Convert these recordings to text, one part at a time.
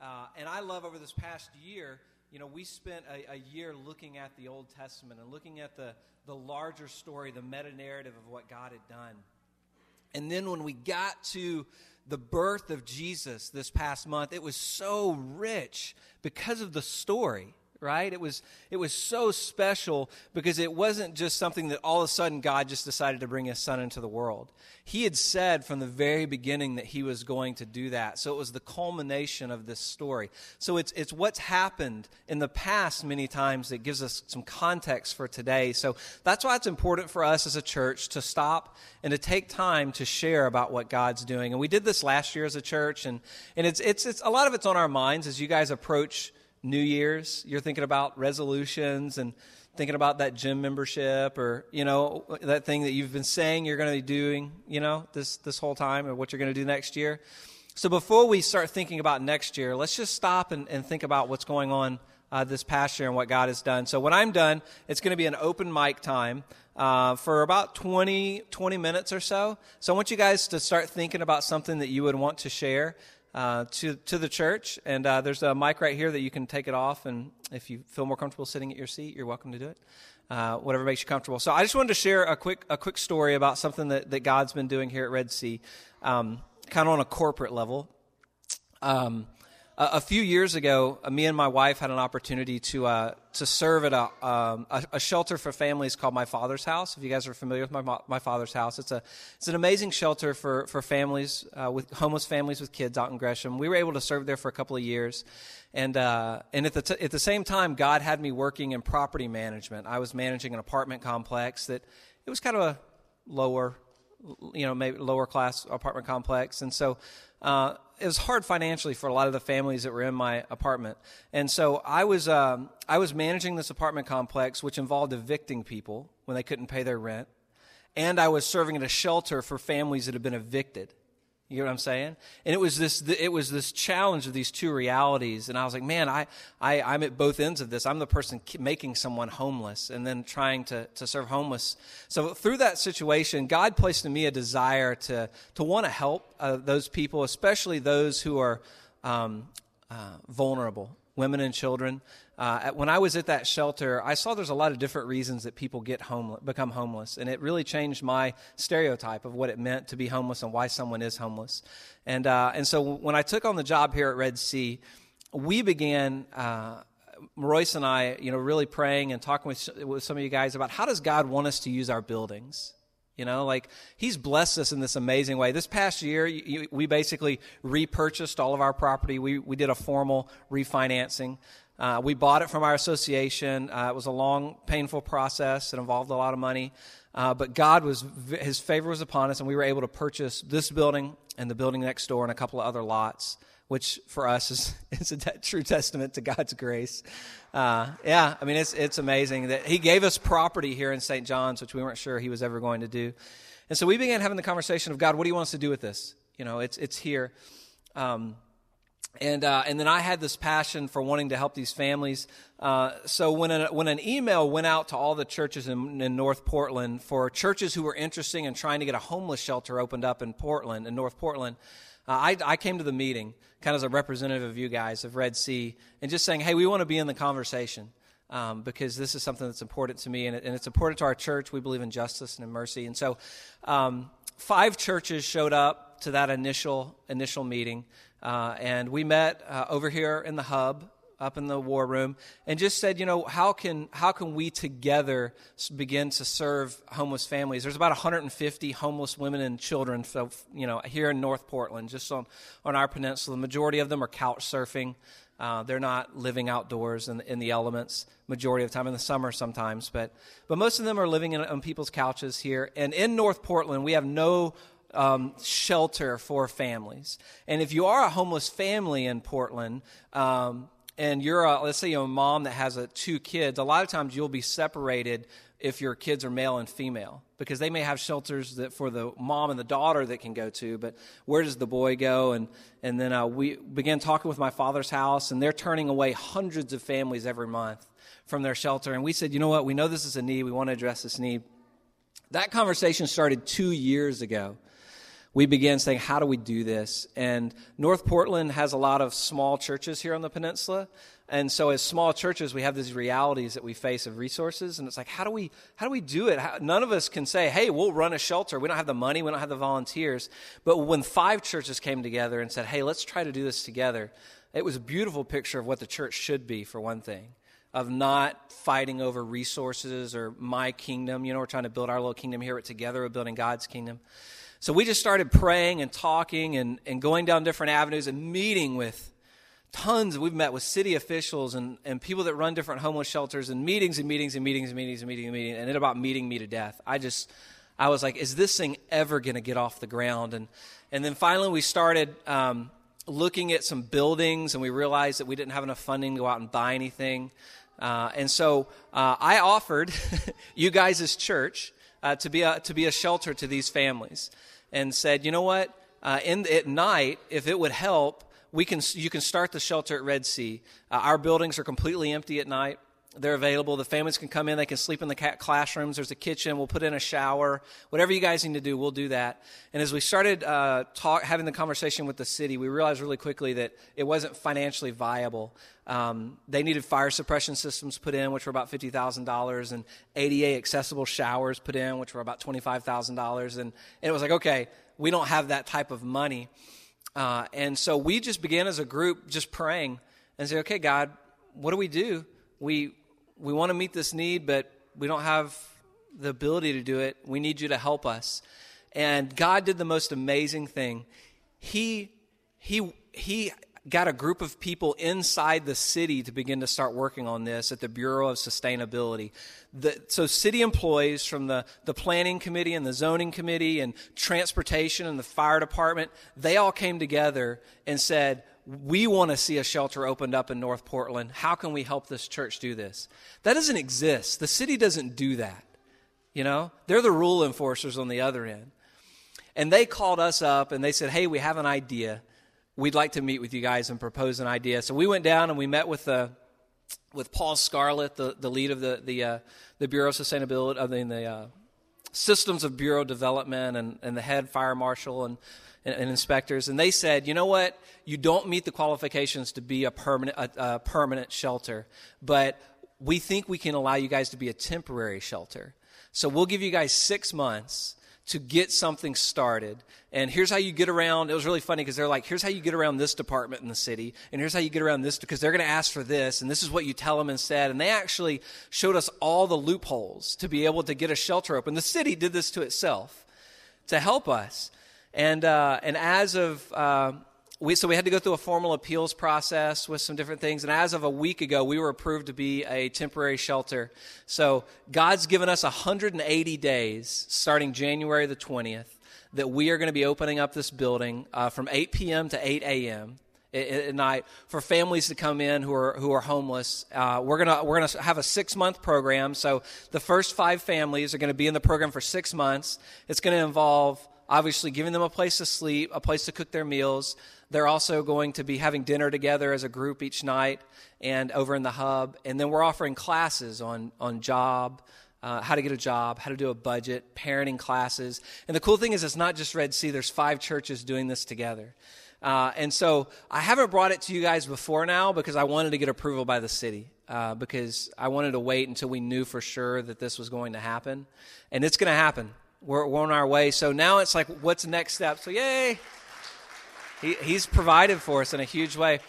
Uh, and I love over this past year, you know, we spent a, a, year looking at the Old Testament and looking at the, the larger story, the meta narrative of what God had done. And then when we got to the birth of Jesus this past month, it was so rich because of the story right? It was, it was so special because it wasn't just something that all of a sudden God just decided to bring his son into the world. He had said from the very beginning that he was going to do that. So it was the culmination of this story. So it's, it's what's happened in the past many times that gives us some context for today. So that's why it's important for us as a church to stop and to take time to share about what God's doing. And we did this last year as a church, and, and it's, it's, it's a lot of it's on our minds as you guys approach New Year's, you're thinking about resolutions and thinking about that gym membership or, you know, that thing that you've been saying you're going to be doing, you know, this, this whole time or what you're going to do next year. So before we start thinking about next year, let's just stop and, and think about what's going on uh, this past year and what God has done. So when I'm done, it's going to be an open mic time uh, for about 20, 20 minutes or so. So I want you guys to start thinking about something that you would want to share uh, to, to the church. And uh, there's a mic right here that you can take it off. And if you feel more comfortable sitting at your seat, you're welcome to do it. Uh, whatever makes you comfortable. So I just wanted to share a quick, a quick story about something that, that God's been doing here at Red Sea, um, kind of on a corporate level. Um, a, few years ago, uh, me and my wife had an opportunity to uh, to serve at a, um, a, a shelter for families called My Father's House. If you guys are familiar with my my Father's House, it's a it's an amazing shelter for for families uh, with homeless families with kids out in Gresham. We were able to serve there for a couple of years, and uh, and at the t- at the same time, God had me working in property management. I was managing an apartment complex that it was kind of a lower you know maybe lower class apartment complex. And so uh, it was hard financially for a lot of the families that were in my apartment, and so I was um, I was managing this apartment complex, which involved evicting people when they couldn't pay their rent, and I was serving at a shelter for families that had been evicted. You know what I'm saying? And it was this, it was this challenge of these two realities. And I was like, man, I, I, I'm at both ends of this. I'm the person making someone homeless and then trying to, to serve homeless. So through that situation, God placed in me a desire to, to want to help uh, those people, especially those who are um, uh, vulnerable, women and children. Uh, when I was at that shelter, I saw there's a lot of different reasons that people get homeless, become homeless, and it really changed my stereotype of what it meant to be homeless and why someone is homeless. And uh, and so when I took on the job here at Red Sea, we began. Uh, Royce and I, you know, really praying and talking with, with some of you guys about how does God want us to use our buildings? You know, like he's blessed us in this amazing way. This past year, you, we basically repurchased all of our property. We, we did a formal refinancing. Uh, we bought it from our association. Uh, it was a long, painful process. It involved a lot of money. Uh, but God was, his favor was upon us, and we were able to purchase this building and the building next door and a couple of other lots, which for us is, is a true testament to God's grace. Uh, yeah, I mean, it's, it's amazing that he gave us property here in St. John's, which we weren't sure he was ever going to do. And so we began having the conversation of God, what do you want us to do with this? You know, it's, it's here. Um, and uh, and then I had this passion for wanting to help these families. Uh, so when an, when an email went out to all the churches in, in, North Portland for churches who were interested in trying to get a homeless shelter opened up in Portland, in North Portland, uh, I, I came to the meeting kind of as a representative of you guys of Red Sea and just saying, hey, we want to be in the conversation. Um, because this is something that's important to me and, it, and, it's important to our church. We believe in justice and in mercy. And so, um, five churches showed up to that initial initial meeting. Uh, and we met uh, over here in the hub up in the war room and just said you know how can how can we together begin to serve homeless families? There's about 150 homeless women and children so, you know here in north portland just on on our peninsula. The majority of them are couch surfing. Uh, they're not living outdoors in, in the elements majority of the time in the summer sometimes but but most of them are living in, on people's couches here. And in north portland we have no um, shelter for families. And if you are a homeless family in Portland, um, and you're a, let's say you're a mom that has a, two kids, a lot of times you'll be separated if your kids are male and female because they may have shelters that for the mom and the daughter that can go to but where does the boy go? And and then uh, we began talking with my father's house and they're turning away hundreds of families every month from their shelter. And we said you know what? We know this is a need. We want to address this need. That conversation started two years ago we began saying, how do we do this? And North Portland has a lot of small churches here on the peninsula. And so as small churches, we have these realities that we face of resources. And it's like, how do we, how do we do it? How, none of us can say, hey, we'll run a shelter. We don't have the money. We don't have the volunteers. But when five churches came together and said, hey, let's try to do this together, it was a beautiful picture of what the church should be, for one thing of not fighting over resources or my kingdom. You know, we're trying to build our little kingdom here, but together we're building God's kingdom. So we just started praying and talking and, and going down different avenues and meeting with tons. We've met with city officials and, and people that run different homeless shelters and meetings and meetings and meetings and meetings and meetings and meetings and it about meeting me to death. I just, I was like, is this thing ever going to get off the ground? And, and then finally we started um, looking at some buildings and we realized that we didn't have enough funding to go out and buy anything. Uh, and so uh, I offered you guys church uh, to, be a, to be a shelter to these families and said, you know what? Uh, in, at night, if it would help, we can, you can start the shelter at Red Sea. Uh, our buildings are completely empty at night. They're available. The families can come in. They can sleep in the classrooms. There's a kitchen. We'll put in a shower. Whatever you guys need to do, we'll do that. And as we started uh, talk, having the conversation with the city, we realized really quickly that it wasn't financially viable. Um, they needed fire suppression systems put in, which were about $50,000, and ADA accessible showers put in, which were about $25,000. And, and it was like, okay, we don't have that type of money. Uh, and so we just began as a group just praying and say, okay, God, what do we do? We, we want to meet this need, but we don't have the ability to do it. We need you to help us. And God did the most amazing thing. He, he, he got a group of people inside the city to begin to start working on this at the Bureau of Sustainability. The, so, city employees from the, the planning committee and the zoning committee and transportation and the fire department, they all came together and said, we want to see a shelter opened up in North Portland. How can we help this church do this? That doesn't exist. The city doesn't do that. You know, they're the rule enforcers on the other end. And they called us up and they said, Hey, we have an idea we'd like to meet with you guys and propose an idea. So we went down and we met with the uh, with Paul Scarlett, the, the lead of the the, uh, the Bureau of Sustainability, I the uh, Systems of Bureau Development, and, and the head fire marshal and, and, and, inspectors, and they said, you know what, you don't meet the qualifications to be a permanent a, a permanent shelter, but we think we can allow you guys to be a temporary shelter. So we'll give you guys six months to get something started. And here's how you get around. It was really funny because they're like, here's how you get around this department in the city. And here's how you get around this because they're going to ask for this. And this is what you tell them instead. And they actually showed us all the loopholes to be able to get a shelter open. The city did this to itself to help us. And, uh, and as of, uh, we, so we had to go through a formal appeals process with some different things. And as of a week ago, we were approved to be a temporary shelter. So God's given us 180 days starting January the 20th that we are going to be opening up this building uh, from 8 p.m. to 8 a.m. At, night for families to come in who are who are homeless. Uh, we're gonna we're gonna have a six month program. So the first five families are going to be in the program for six months. It's going to involve obviously giving them a place to sleep, a place to cook their meals, they're also going to be having dinner together as a group each night and over in the hub. And then we're offering classes on, on job, uh, how to get a job, how to do a budget, parenting classes. And the cool thing is, it's not just Red Sea, there's five churches doing this together. Uh, and so I haven't brought it to you guys before now because I wanted to get approval by the city. Uh, because I wanted to wait until we knew for sure that this was going to happen. And it's going to happen. We're, we're on our way. So now it's like, what's the next step? So, yay! He, he's provided for us in a huge way.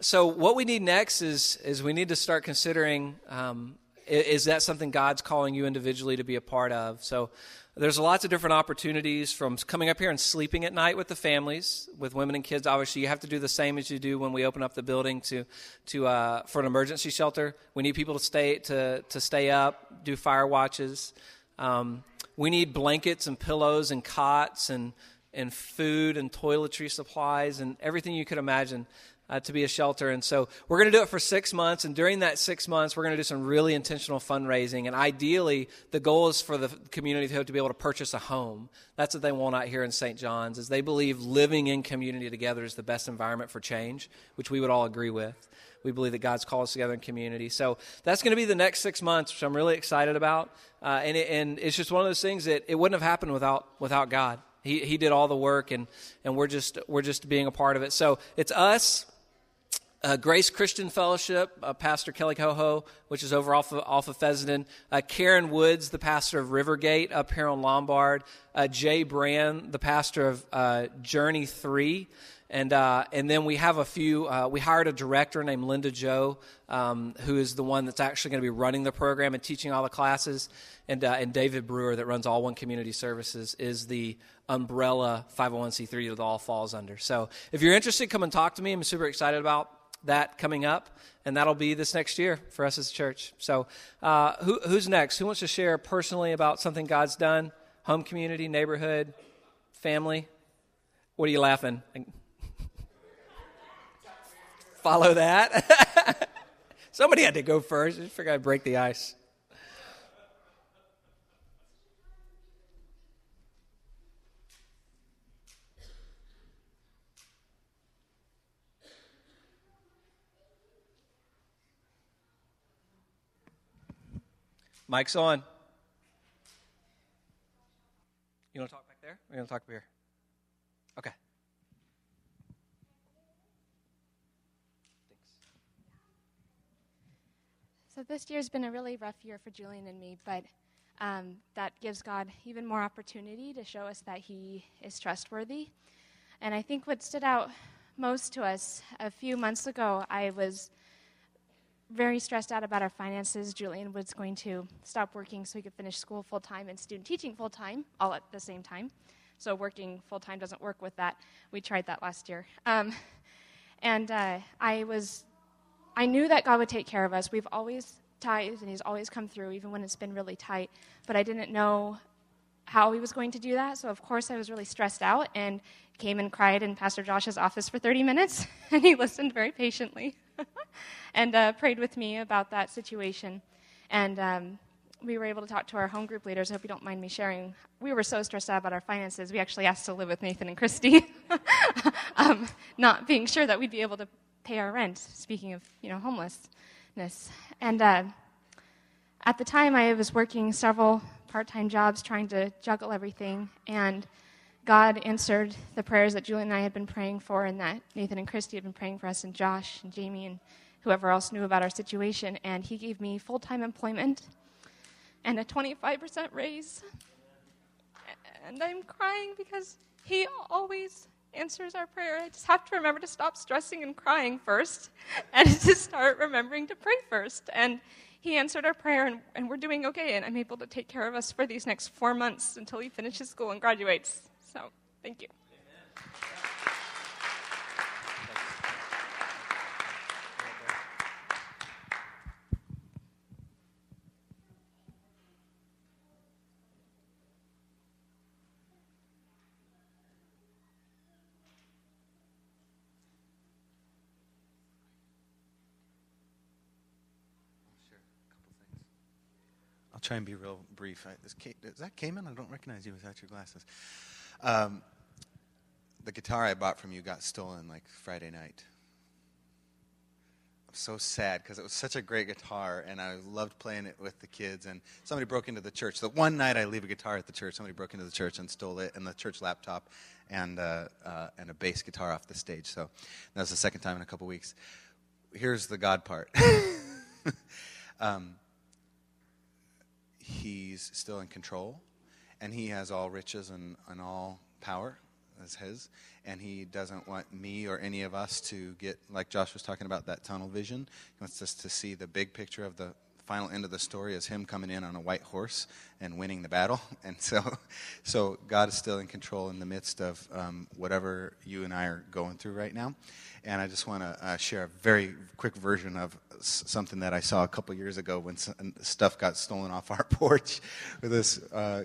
So what we need next is is we need to start considering um, is, is that something God's calling you individually to be a part of? So there's lots of different opportunities from coming up here and sleeping at night with the families, with women and kids. Obviously, you have to do the same as you do when we open up the building to, to uh, for an emergency shelter. We need people to stay to to stay up, do fire watches. Um, we need blankets and pillows and cots and and food and toiletry supplies and everything you could imagine uh, to be a shelter. And so we're going to do it for six months. And during that six months, we're going to do some really intentional fundraising. And ideally, the goal is for the community to be able to purchase a home. That's what they want out here in St. John's, is they believe living in community together is the best environment for change, which we would all agree with. We believe that God's called us together in community. So that's going to be the next six months, which I'm really excited about. Uh, and, it, and it's just one of those things that it wouldn't have happened without, without God. He, he did all the work, and, and we're, just, we're just being a part of it. So it's us, uh, Grace Christian Fellowship, uh, Pastor Kelly Coho, which is over off of, off of Fessenden. Uh, Karen Woods, the pastor of Rivergate up here on Lombard. Uh, Jay Brand, the pastor of uh, Journey 3. And, uh, and then we have a few, we hired a director named Linda Joe, um, who is the one that's actually going to be running the program and teaching all the classes. And, and David Brewer, that runs All One Community Services, is the umbrella 501c3 that all falls under. So if you're interested, come and talk to me. I'm super excited about that coming up, and that'll be this next year for us as a church. So, uh, who, who's next? Who wants to share personally about something God's done? Home community, neighborhood, family? What are you laughing? Follow that. Somebody had to go first. I just figured I'd break the ice. Mic's on. You want to talk back there? We're going to talk here? Okay. So this year's been a really rough year for Julian and me, but um, that gives God even more opportunity to show us that He is trustworthy. And I think what stood out most to us a few months ago, I was very stressed out about our finances. Julian was going to stop working so he could finish school full time and student teaching full time, all at the same time. So working full time doesn't work with that. We tried that last year. Um, and uh, I was, I knew that God would take care of us. We've always tithed, and He's always come through, even when it's been really tight. But I didn't know how He was going to do that. So of course I was really stressed out and came and cried in Pastor Josh's office for 30 minutes, and he listened very patiently. and uh, prayed with me about that situation. And um, we were able to talk to our home group leaders. I hope you don't mind me sharing. We were so stressed out about our finances, we actually asked to live with Nathan and Christy, um, not being sure that we'd be able to pay our rent. Speaking of, you know, homelessness, and uh, at the time, I was working several part-time jobs, trying to juggle everything, and God answered the prayers that Julie and I had been praying for, and that Nathan and Christy had been praying for us, and Josh and Jamie and whoever else knew about our situation. And He gave me full time employment and a 25% raise. And I'm crying because He always answers our prayer. I just have to remember to stop stressing and crying first and to start remembering to pray first. And he answered our prayer, and, and, we're doing okay. And I'm able to take care of us for these next four months until he finishes school and graduates. So, thank you. I'll try and be real brief. Is, is that Cayman? I don't recognize you without your glasses. Um, the guitar I bought from you got stolen like Friday night. I'm so sad because it was such a great guitar and I loved playing it with the kids. And somebody broke into the church. The one night I leave a guitar at the church, somebody broke into the church and stole it and the church laptop and, uh, uh, and a bass guitar off the stage. So that was the second time in a couple weeks. Here's the God part. um, he's still in control and he has all riches and, and all power as his and he doesn't want me or any of us to get like josh was talking about that tunnel vision. He wants us to see the big picture of the final end of the story is him coming in on a white horse and winning the battle and so so god is still in control in the midst of um, whatever you and i are going through right now and i just want to uh, share a very quick version of something that i saw a couple years ago when stuff got stolen off our porch with this uh,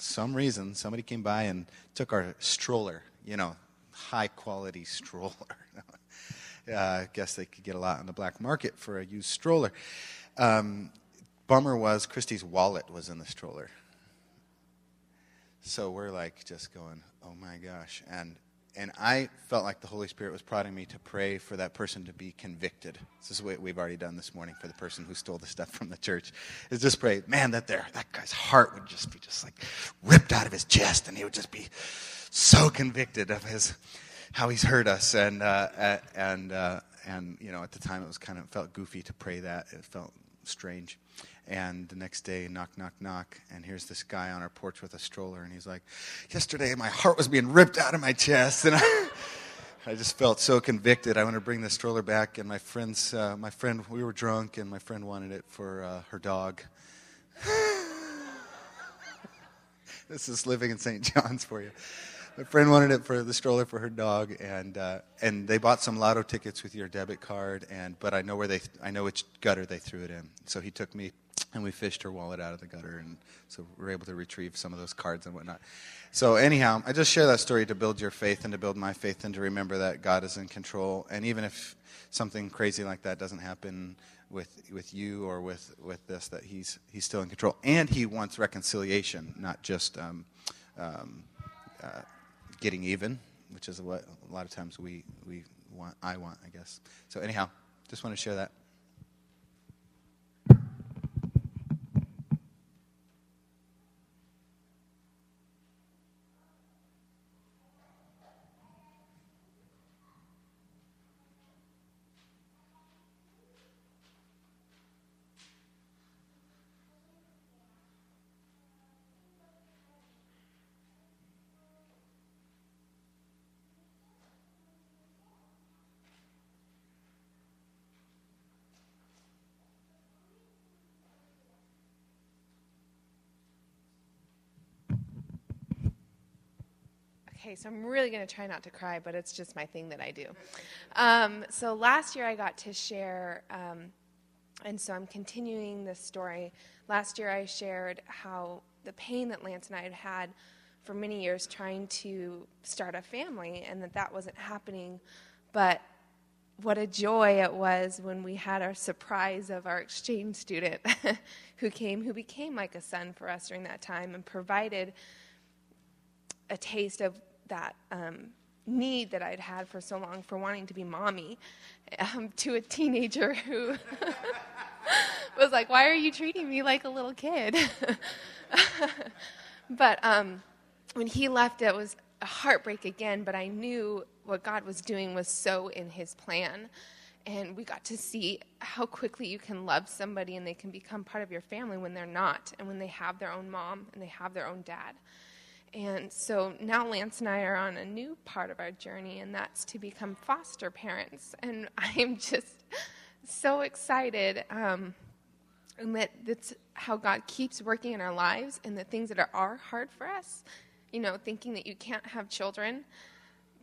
some reason, somebody came by and took our stroller, you know, high quality stroller. uh, I guess they could get a lot on the black market for a used stroller. Um, bummer was Christy's wallet was in the stroller. So we're like just going, oh my gosh. And and I felt like the Holy Spirit was prodding me to pray for that person to be convicted. This is what we've already done this morning for the person who stole the stuff from the church. Is just pray, man, that there, that guy's heart would just be just like ripped out of his chest, and he would just be so convicted of his how he's hurt us, and uh, and uh, and you know, at the time it was kind of felt goofy to pray that. It felt strange. And the next day, knock, knock, knock, and here's this guy on our porch with a stroller, and he's like, "Yesterday, my heart was being ripped out of my chest, and I, I just felt so convicted. I want to bring the stroller back." And my friends, uh, my friend, we were drunk, and my friend wanted it for uh, her dog. this is living in St. John's for you my friend wanted it for the stroller for her dog, and uh, and they bought some lotto tickets with your debit card, and but I know where they I know which gutter they threw it in. So he took me, and we fished her wallet out of the gutter, and so we were able to retrieve some of those cards and whatnot. So anyhow, I just share that story to build your faith and to build my faith and to remember that God is in control, and even if something crazy like that doesn't happen with with you or with with this, that He's He's still in control, and He wants reconciliation, not just. Um, um, uh, getting even, which is what a lot of times we, we want, I want, I guess. So, anyhow, just want to share that. Okay, so I'm really going to try not to cry, but it's just my thing that I do. Um, so last year I got to share, um, and so I'm continuing this story. Last year I shared how the pain that Lance and I had had for many years trying to start a family, and that that wasn't happening. But what a joy it was when we had our surprise of our exchange student who came, who became like a son for us during that time and provided a taste of that um, need that I'd had for so long for wanting to be mommy um, to a teenager who was like, Why are you treating me like a little kid? but um, when he left, it was a heartbreak again, but I knew what God was doing was so in his plan. And we got to see how quickly you can love somebody and they can become part of your family when they're not, and when they have their own mom and they have their own dad. And so now Lance and I are on a new part of our journey, and that's to become foster parents. And I am just so excited. Um, and that that's how God keeps working in our lives and the things that are, are hard for us. You know, thinking that you can't have children,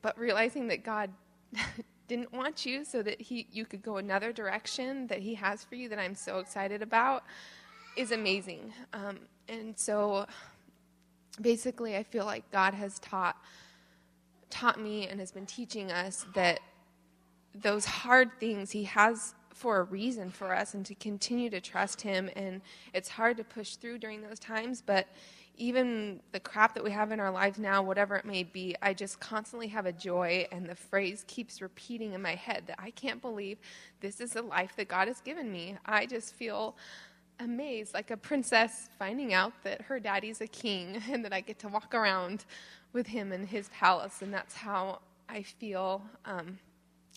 but realizing that God didn't want you so that he, you could go another direction that He has for you that I'm so excited about is amazing. Um, and so basically, I feel like God has taught taught me and has been teaching us that those hard things He has for a reason for us and to continue to trust Him. And it's hard to push through during those times, but even the crap that we have in our lives now, whatever it may be, I just constantly have a joy, and the phrase keeps repeating in my head that I can't believe this is the life that God has given me. I just feel amazed, like a princess finding out that her daddy's a king and that I get to walk around with him in his palace. And that's how I feel um,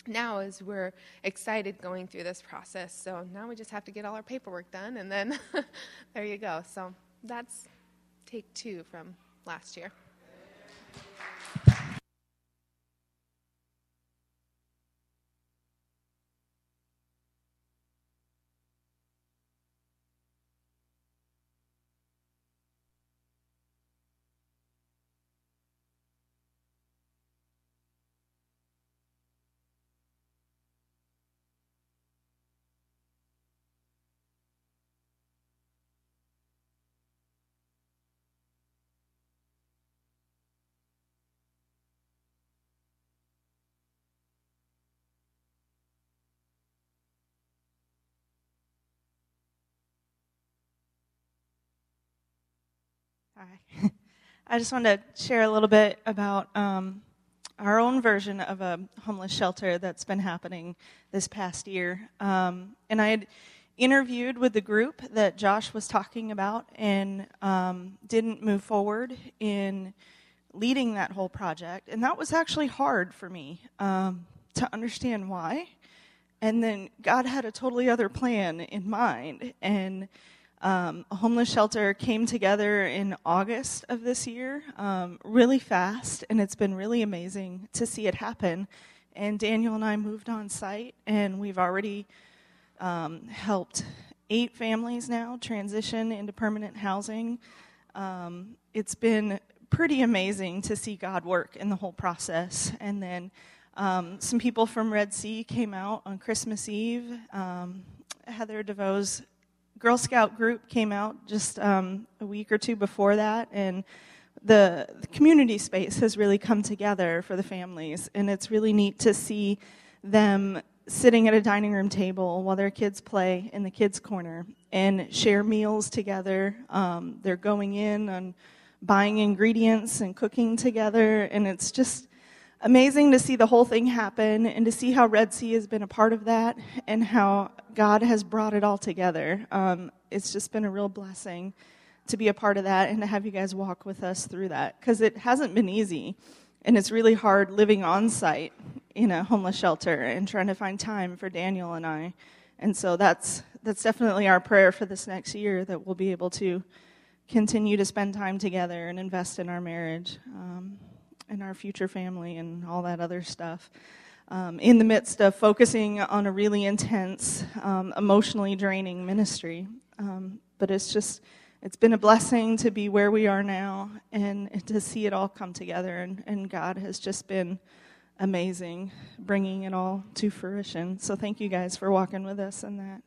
now as we're excited going through this process. So now we just have to get all our paperwork done, and then there you go. So that's take two from last year. Hi. I just wanted to share a little bit about um, our own version of a homeless shelter that's been happening this past year. Um, and I had interviewed with the group that Josh was talking about and um, didn't move forward in leading that whole project. And that was actually hard for me um, to understand why. And then God had a totally other plan in mind. And um, a homeless shelter came together in August of this year, um, really fast, and it's been really amazing to see it happen. And Daniel and I moved on site, and we've already um, helped eight families now transition into permanent housing. Um, it's been pretty amazing to see God work in the whole process. And then um, some people from Red Sea came out on Christmas Eve. Um, Heather DeVoe's Girl Scout group came out just um, a week or two before that, and the, the, community space has really come together for the families, and it's really neat to see them sitting at a dining room table while their kids play in the kids' corner and share meals together. Um, they're going in and buying ingredients and cooking together, and it's just amazing to see the whole thing happen and to see how Red Sea has been a part of that and how God has brought it all together. Um, it's just been a real blessing to be a part of that and to have you guys walk with us through that because it hasn't been easy and it's really hard living on site in a homeless shelter and trying to find time for Daniel and I. And so that's that's definitely our prayer for this next year that we'll be able to continue to spend time together and invest in our marriage. Um, and our future family and all that other stuff. Um, in the midst of focusing on a really intense, um, emotionally draining ministry. Um, but it's just, it's been a blessing to be where we are now and to see it all come together. And, and God has just been amazing bringing it all to fruition. So thank you guys for walking with us in that.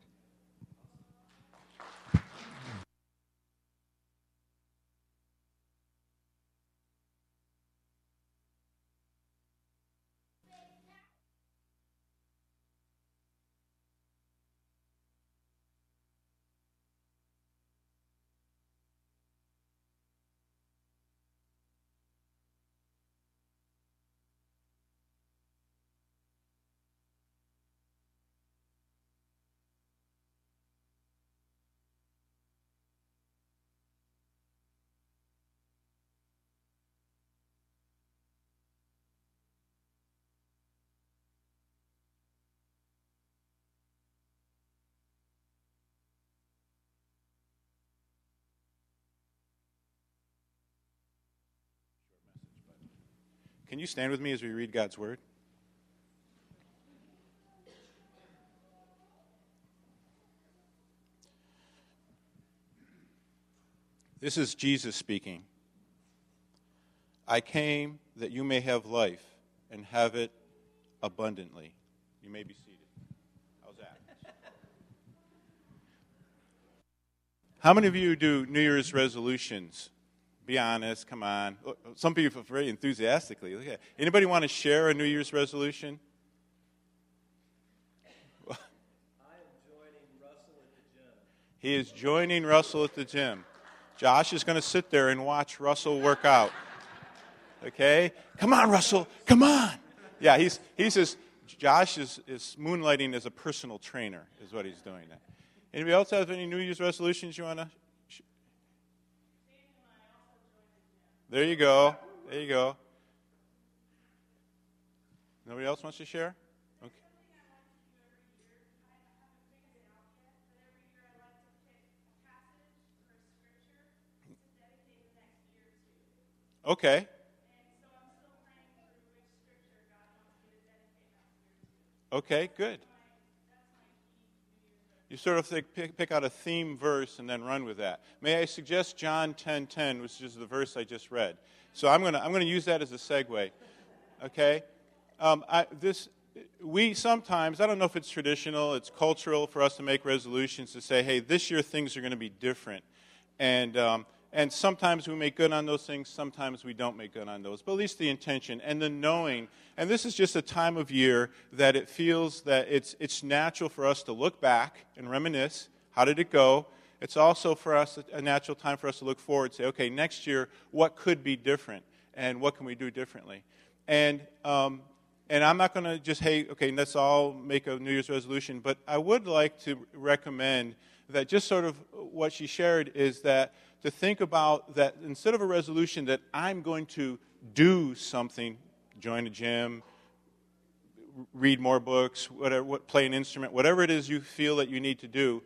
Can you stand with me as we read God's word? This is Jesus speaking. I came that you may have life and have it abundantly. You may be seated. How's that? How many of you do New Year's resolutions? Be honest. Come on. Uh, uh, some people very enthusiastically. Look at Anybody want to share a New Year's resolution? He is joining Russell at the gym. Josh is going to sit there and watch Russell work out. Okay? Come on, Russell. Come on. Yeah, he's, he's just, Josh is, is moonlighting as a personal trainer, is what he's doing. Anybody else have any New Year's resolutions you want to There you go. There you go. Nobody else wants to share? Okay. Okay. Okay, good. You sort of pick, pick, out a theme verse and then run with that. May I suggest John 10:10, 10, which is the verse I just read. So I'm going to I'm going to use that as a segue. Okay, um, I, this we sometimes I don't know if it's traditional, it's cultural for us to make resolutions to say, hey, this year things are going to be different, and um, and sometimes we make good on those things, sometimes we don't make good on those. But at least the intention and the knowing. And this is just a time of year that it feels that it's, it's natural for us to look back and reminisce. How did it go? It's also for us a natural time for us to look forward and say, okay, next year, what could be different? And what can we do differently? And, um, and I'm not going to just, hey, okay, let's all make a New Year's resolution, but I would like to recommend that just sort of what she shared is that to think about that instead of a resolution that I'm going to do something, join a gym, read more books, whatever, what, play an instrument, whatever it is you feel that you need to do,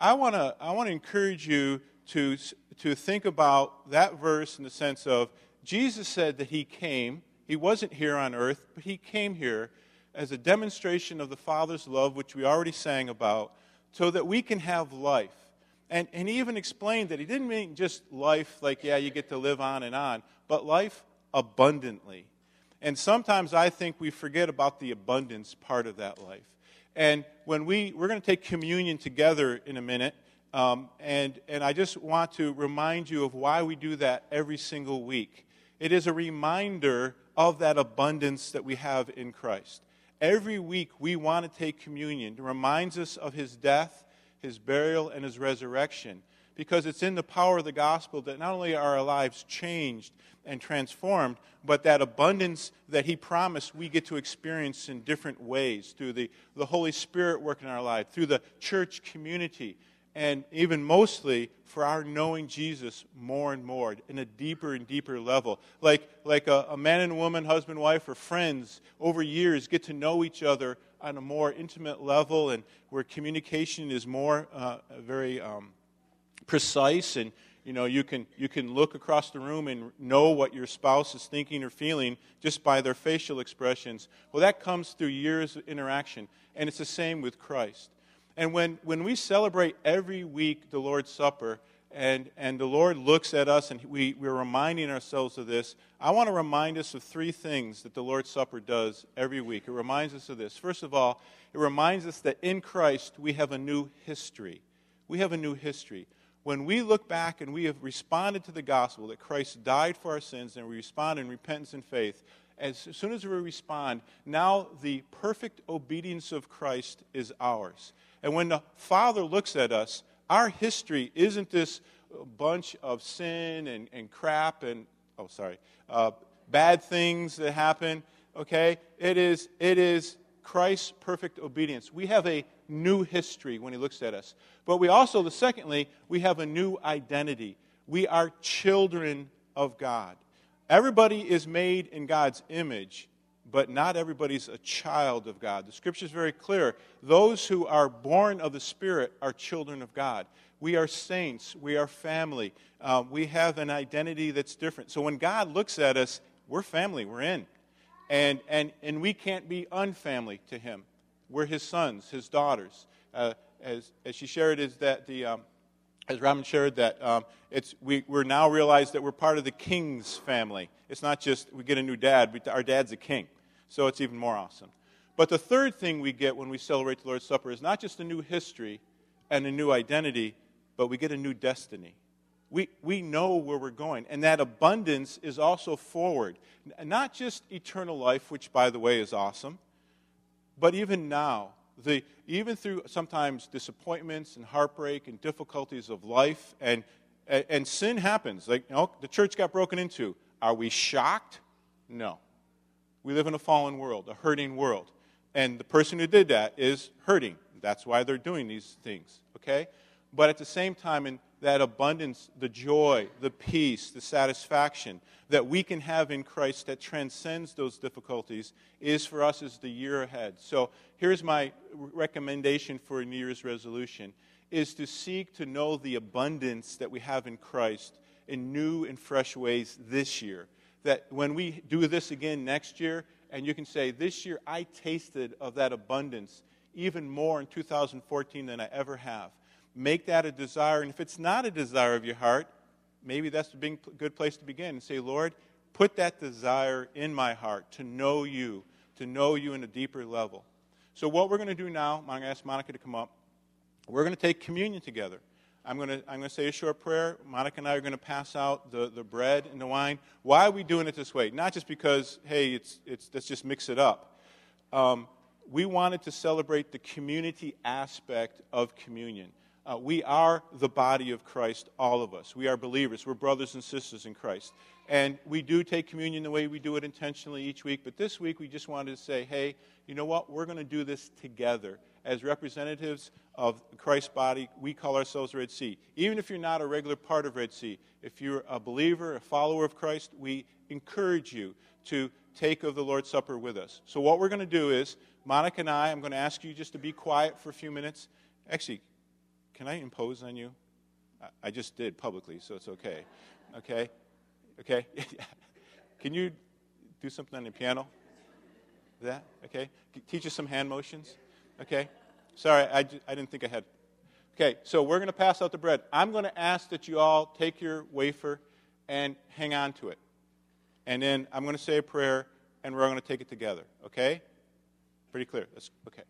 I want to I want to encourage you to to think about that verse in the sense of Jesus said that he came. He wasn't here on earth, but he came here as a demonstration of the Father's love, which we already sang about, so that we can have life. And, and he even explained that he didn't mean just life like, yeah, you get to live on and on, but life abundantly. And sometimes I think we forget about the abundance part of that life. And when we, we're going to take communion together in a minute, um, and, and I just want to remind you of why we do that every single week. It is a reminder of that abundance that we have in Christ. Every week we want to take communion. It reminds us of his death, his burial, and his resurrection because it's in the power of the gospel that not only are our lives changed and transformed, but that abundance that He promised we get to experience in different ways through the, the Holy Spirit working in our life, through the church community, and even mostly for our knowing Jesus more and more in a deeper and deeper level. Like, like a, a man and woman, husband, wife, or friends over years get to know each other on a more intimate level and where communication is more uh, very. Um, precise and you know you can you can look across the room and know what your spouse is thinking or feeling just by their facial expressions well that comes through years of interaction and it's the same with christ and when when we celebrate every week the lord's supper and and the lord looks at us and we, we're reminding ourselves of this. I want to remind us of three things that the lord's supper does every week. It reminds us of this. First of all it reminds us that in christ we have a new history. We have a new history. When we look back and we have responded to the gospel that Christ died for our sins and we respond in repentance and faith, as soon as we respond, now the perfect obedience of Christ is ours. And when the Father looks at us, our history isn't this bunch of sin and, and crap and, oh, sorry, uh, bad things that happen, okay? It is, it is Christ's perfect obedience. We have a new history when he looks at us. But we also, the secondly, we have a new identity. We are children of God. Everybody is made in God's image, but not everybody's a child of God. The scripture is very clear. Those who are born of the Spirit are children of God. We are saints. We are family. Uh, we have an identity that's different. So when God looks at us, we're family. We're in. And, and, and we can't be unfamily to Him. We're his sons, his daughters. Uh, as, as she shared, is that the, um, as Robin shared, that um, it's, we, we're now realized that we're part of the king's family. It's not just we get a new dad, but our dad's a king. So it's even more awesome. But the third thing we get when we celebrate the Lord's Supper is not just a new history and a new identity, but we get a new destiny. We, we know where we're going. And that abundance is also forward. Not just eternal life, which, by the way, is awesome, but even now, the, even through sometimes disappointments and heartbreak and difficulties of life, and, and, and sin happens. Like, you know, the church got broken into. Are we shocked? No. We live in a fallen world, a hurting world. And the person who did that is hurting. That's why they're doing these things, okay? But at the same time, in that abundance, the joy, the peace, the satisfaction that we can have in Christ that transcends those difficulties is for us as the year ahead. So here's my recommendation for a New Year's resolution is to seek to know the abundance that we have in Christ in new and fresh ways this year. That when we do this again next year, and you can say, This year I tasted of that abundance even more in 2014 than I ever have make that a desire. And if it's not a desire of your heart, maybe that's a good place to begin and say, Lord, put that desire in my heart to know you, to know you in a deeper level. So, what we're going to do now, I'm going to ask Monica to come up. We're going to take communion together. I'm going to, I'm going to say a short prayer. Monica and I are going to pass out the, the bread and the wine. Why are we doing it this way? Not just because, hey, it's, it's, let's just mix it up. Um, we wanted to celebrate the community aspect of communion Uh, we are the body of Christ, all of us. We are believers. We're brothers and sisters in Christ. And we do take communion the way we do it intentionally each week. But this week, we just wanted to say, hey, you know what? We're going to do this together. As representatives of Christ's body, we call ourselves Red Sea. Even if you're not a regular part of Red Sea, if you're a believer, a follower of Christ, we encourage you to take of the Lord's Supper with us. So, what we're going to do is, Monica and I, I'm going to ask you just to be quiet for a few minutes. Actually, can I impose on you? I just did publicly, so it's okay. Okay? Okay? Can you do something on the piano? That? Okay? Teach us some hand motions? Okay? Sorry, I, I didn't think I had. Okay, so we're going to pass out the bread. I'm going to ask that you all take your wafer and hang on to it. And then I'm going to say a prayer, and we're going to take it together. Okay? Pretty clear. That's okay.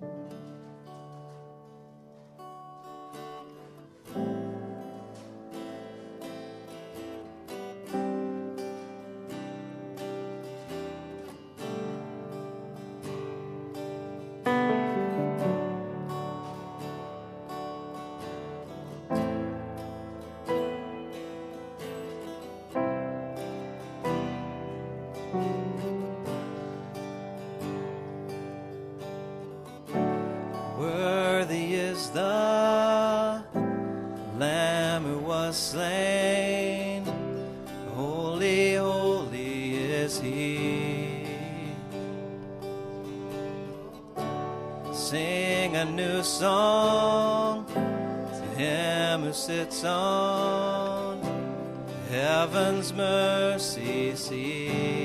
Worthy new song to him who sits on heaven's mercy seat.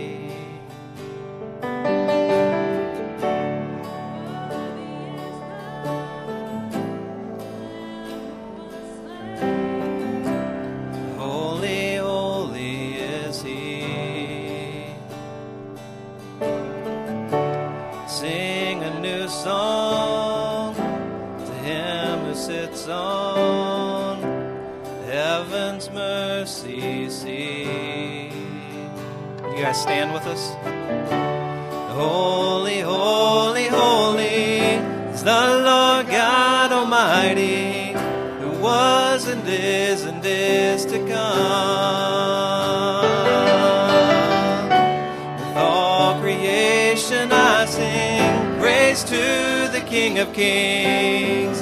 The King of Kings.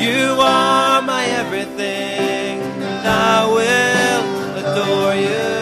You are my everything, and I will adore you.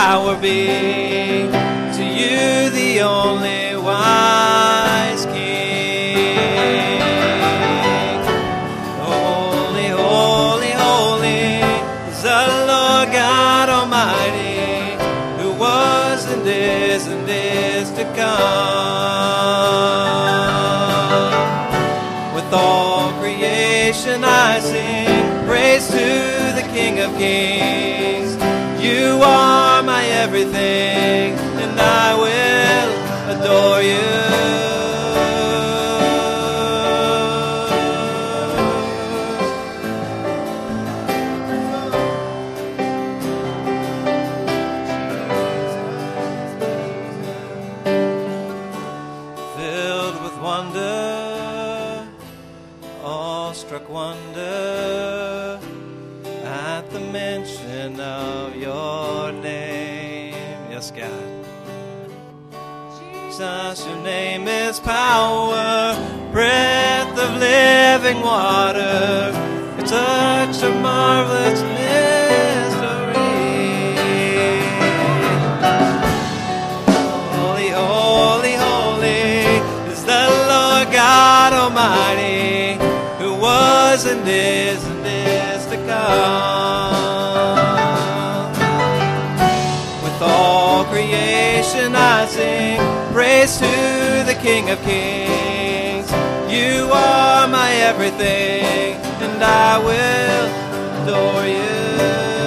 Power be to you, the only living water. It's such a marvelous mystery. Holy, holy, holy is the Lord God Almighty, who was and is and is to come. With all creation I sing praise to the King of Kings. You are my everything, and I will adore you.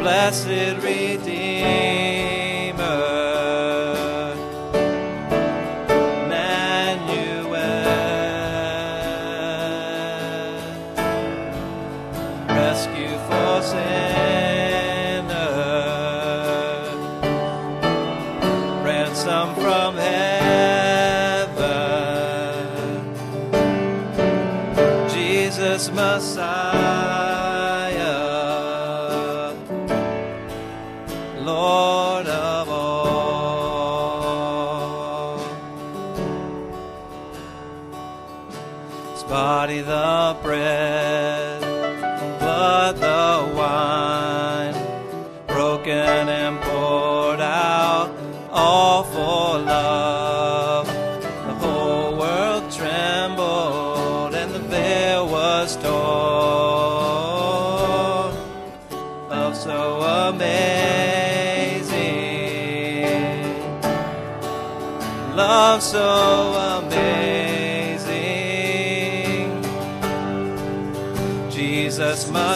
Blessed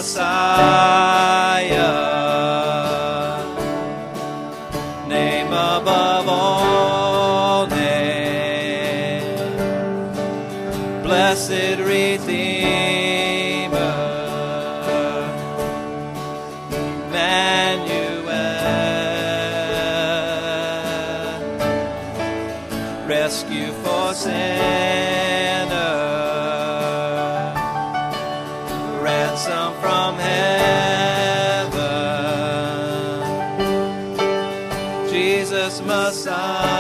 passar. Jesus Messiah.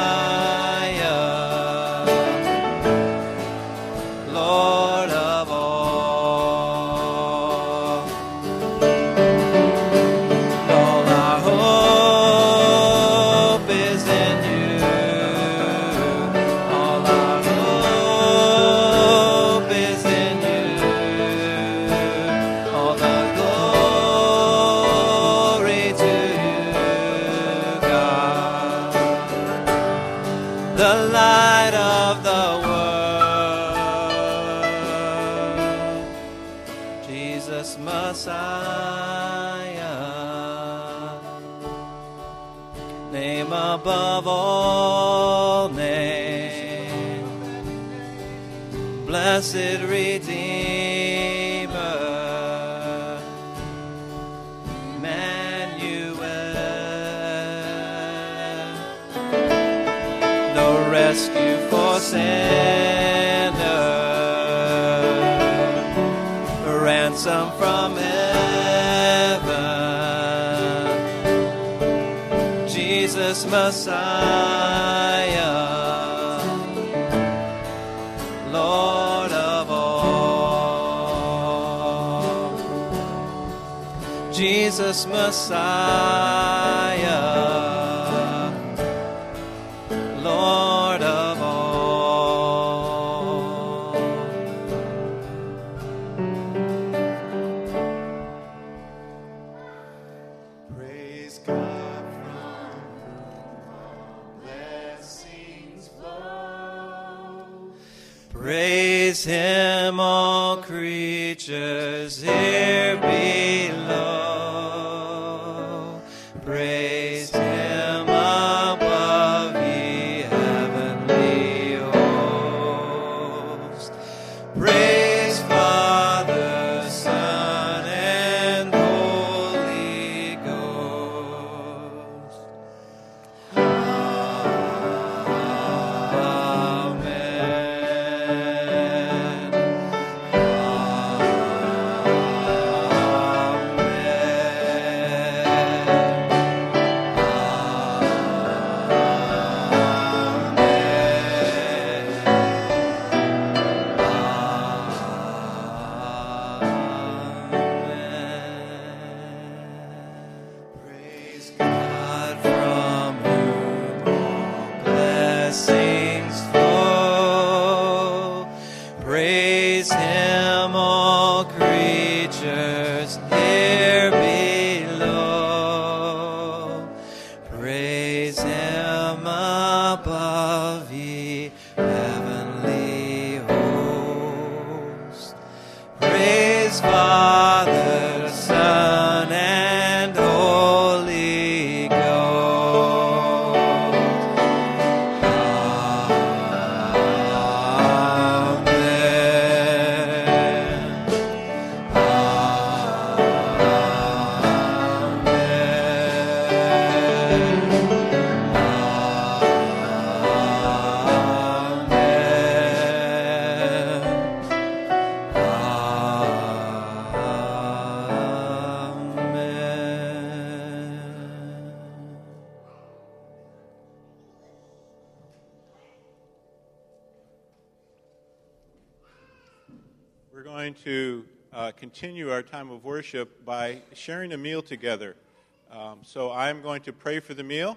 Messiah, Lord of all. Praise God from whom blessings flow. Praise Him, all creatures here. Going to uh, continue our time of worship by sharing a meal together. Um, so I'm going to pray for the meal,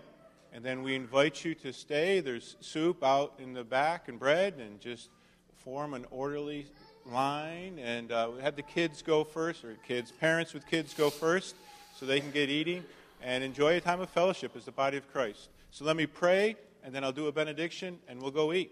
and then we invite you to stay. There's soup out in the back and bread, and just form an orderly line. And uh, we have the kids go first, or kids, parents with kids go first, so they can get eating and enjoy a time of fellowship as the body of Christ. So let me pray, and then I'll do a benediction, and we'll go eat.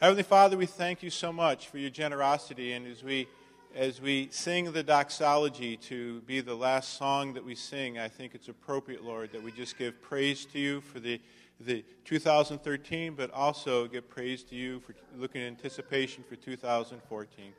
Heavenly Father, we thank you so much for your generosity, and as we as we sing the doxology to be the last song that we sing, I think it's appropriate, Lord, that we just give praise to you for the the 2013, but also give praise to you for looking in anticipation for 2014.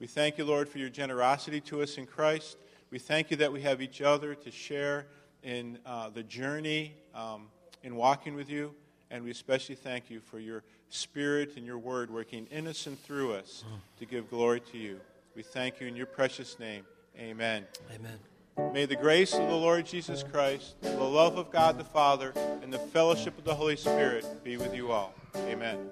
We thank you, Lord, for your generosity to us in Christ. We thank you that we have each other to share in uh, the journey um, in walking with you. And we especially thank you for your spirit and your word working in us and through us to give glory to you. We thank you in your precious name. Amen. Amen. May the grace of the Lord Jesus Christ, the love of God the Father, and the fellowship of the Holy Spirit be with you all. Amen.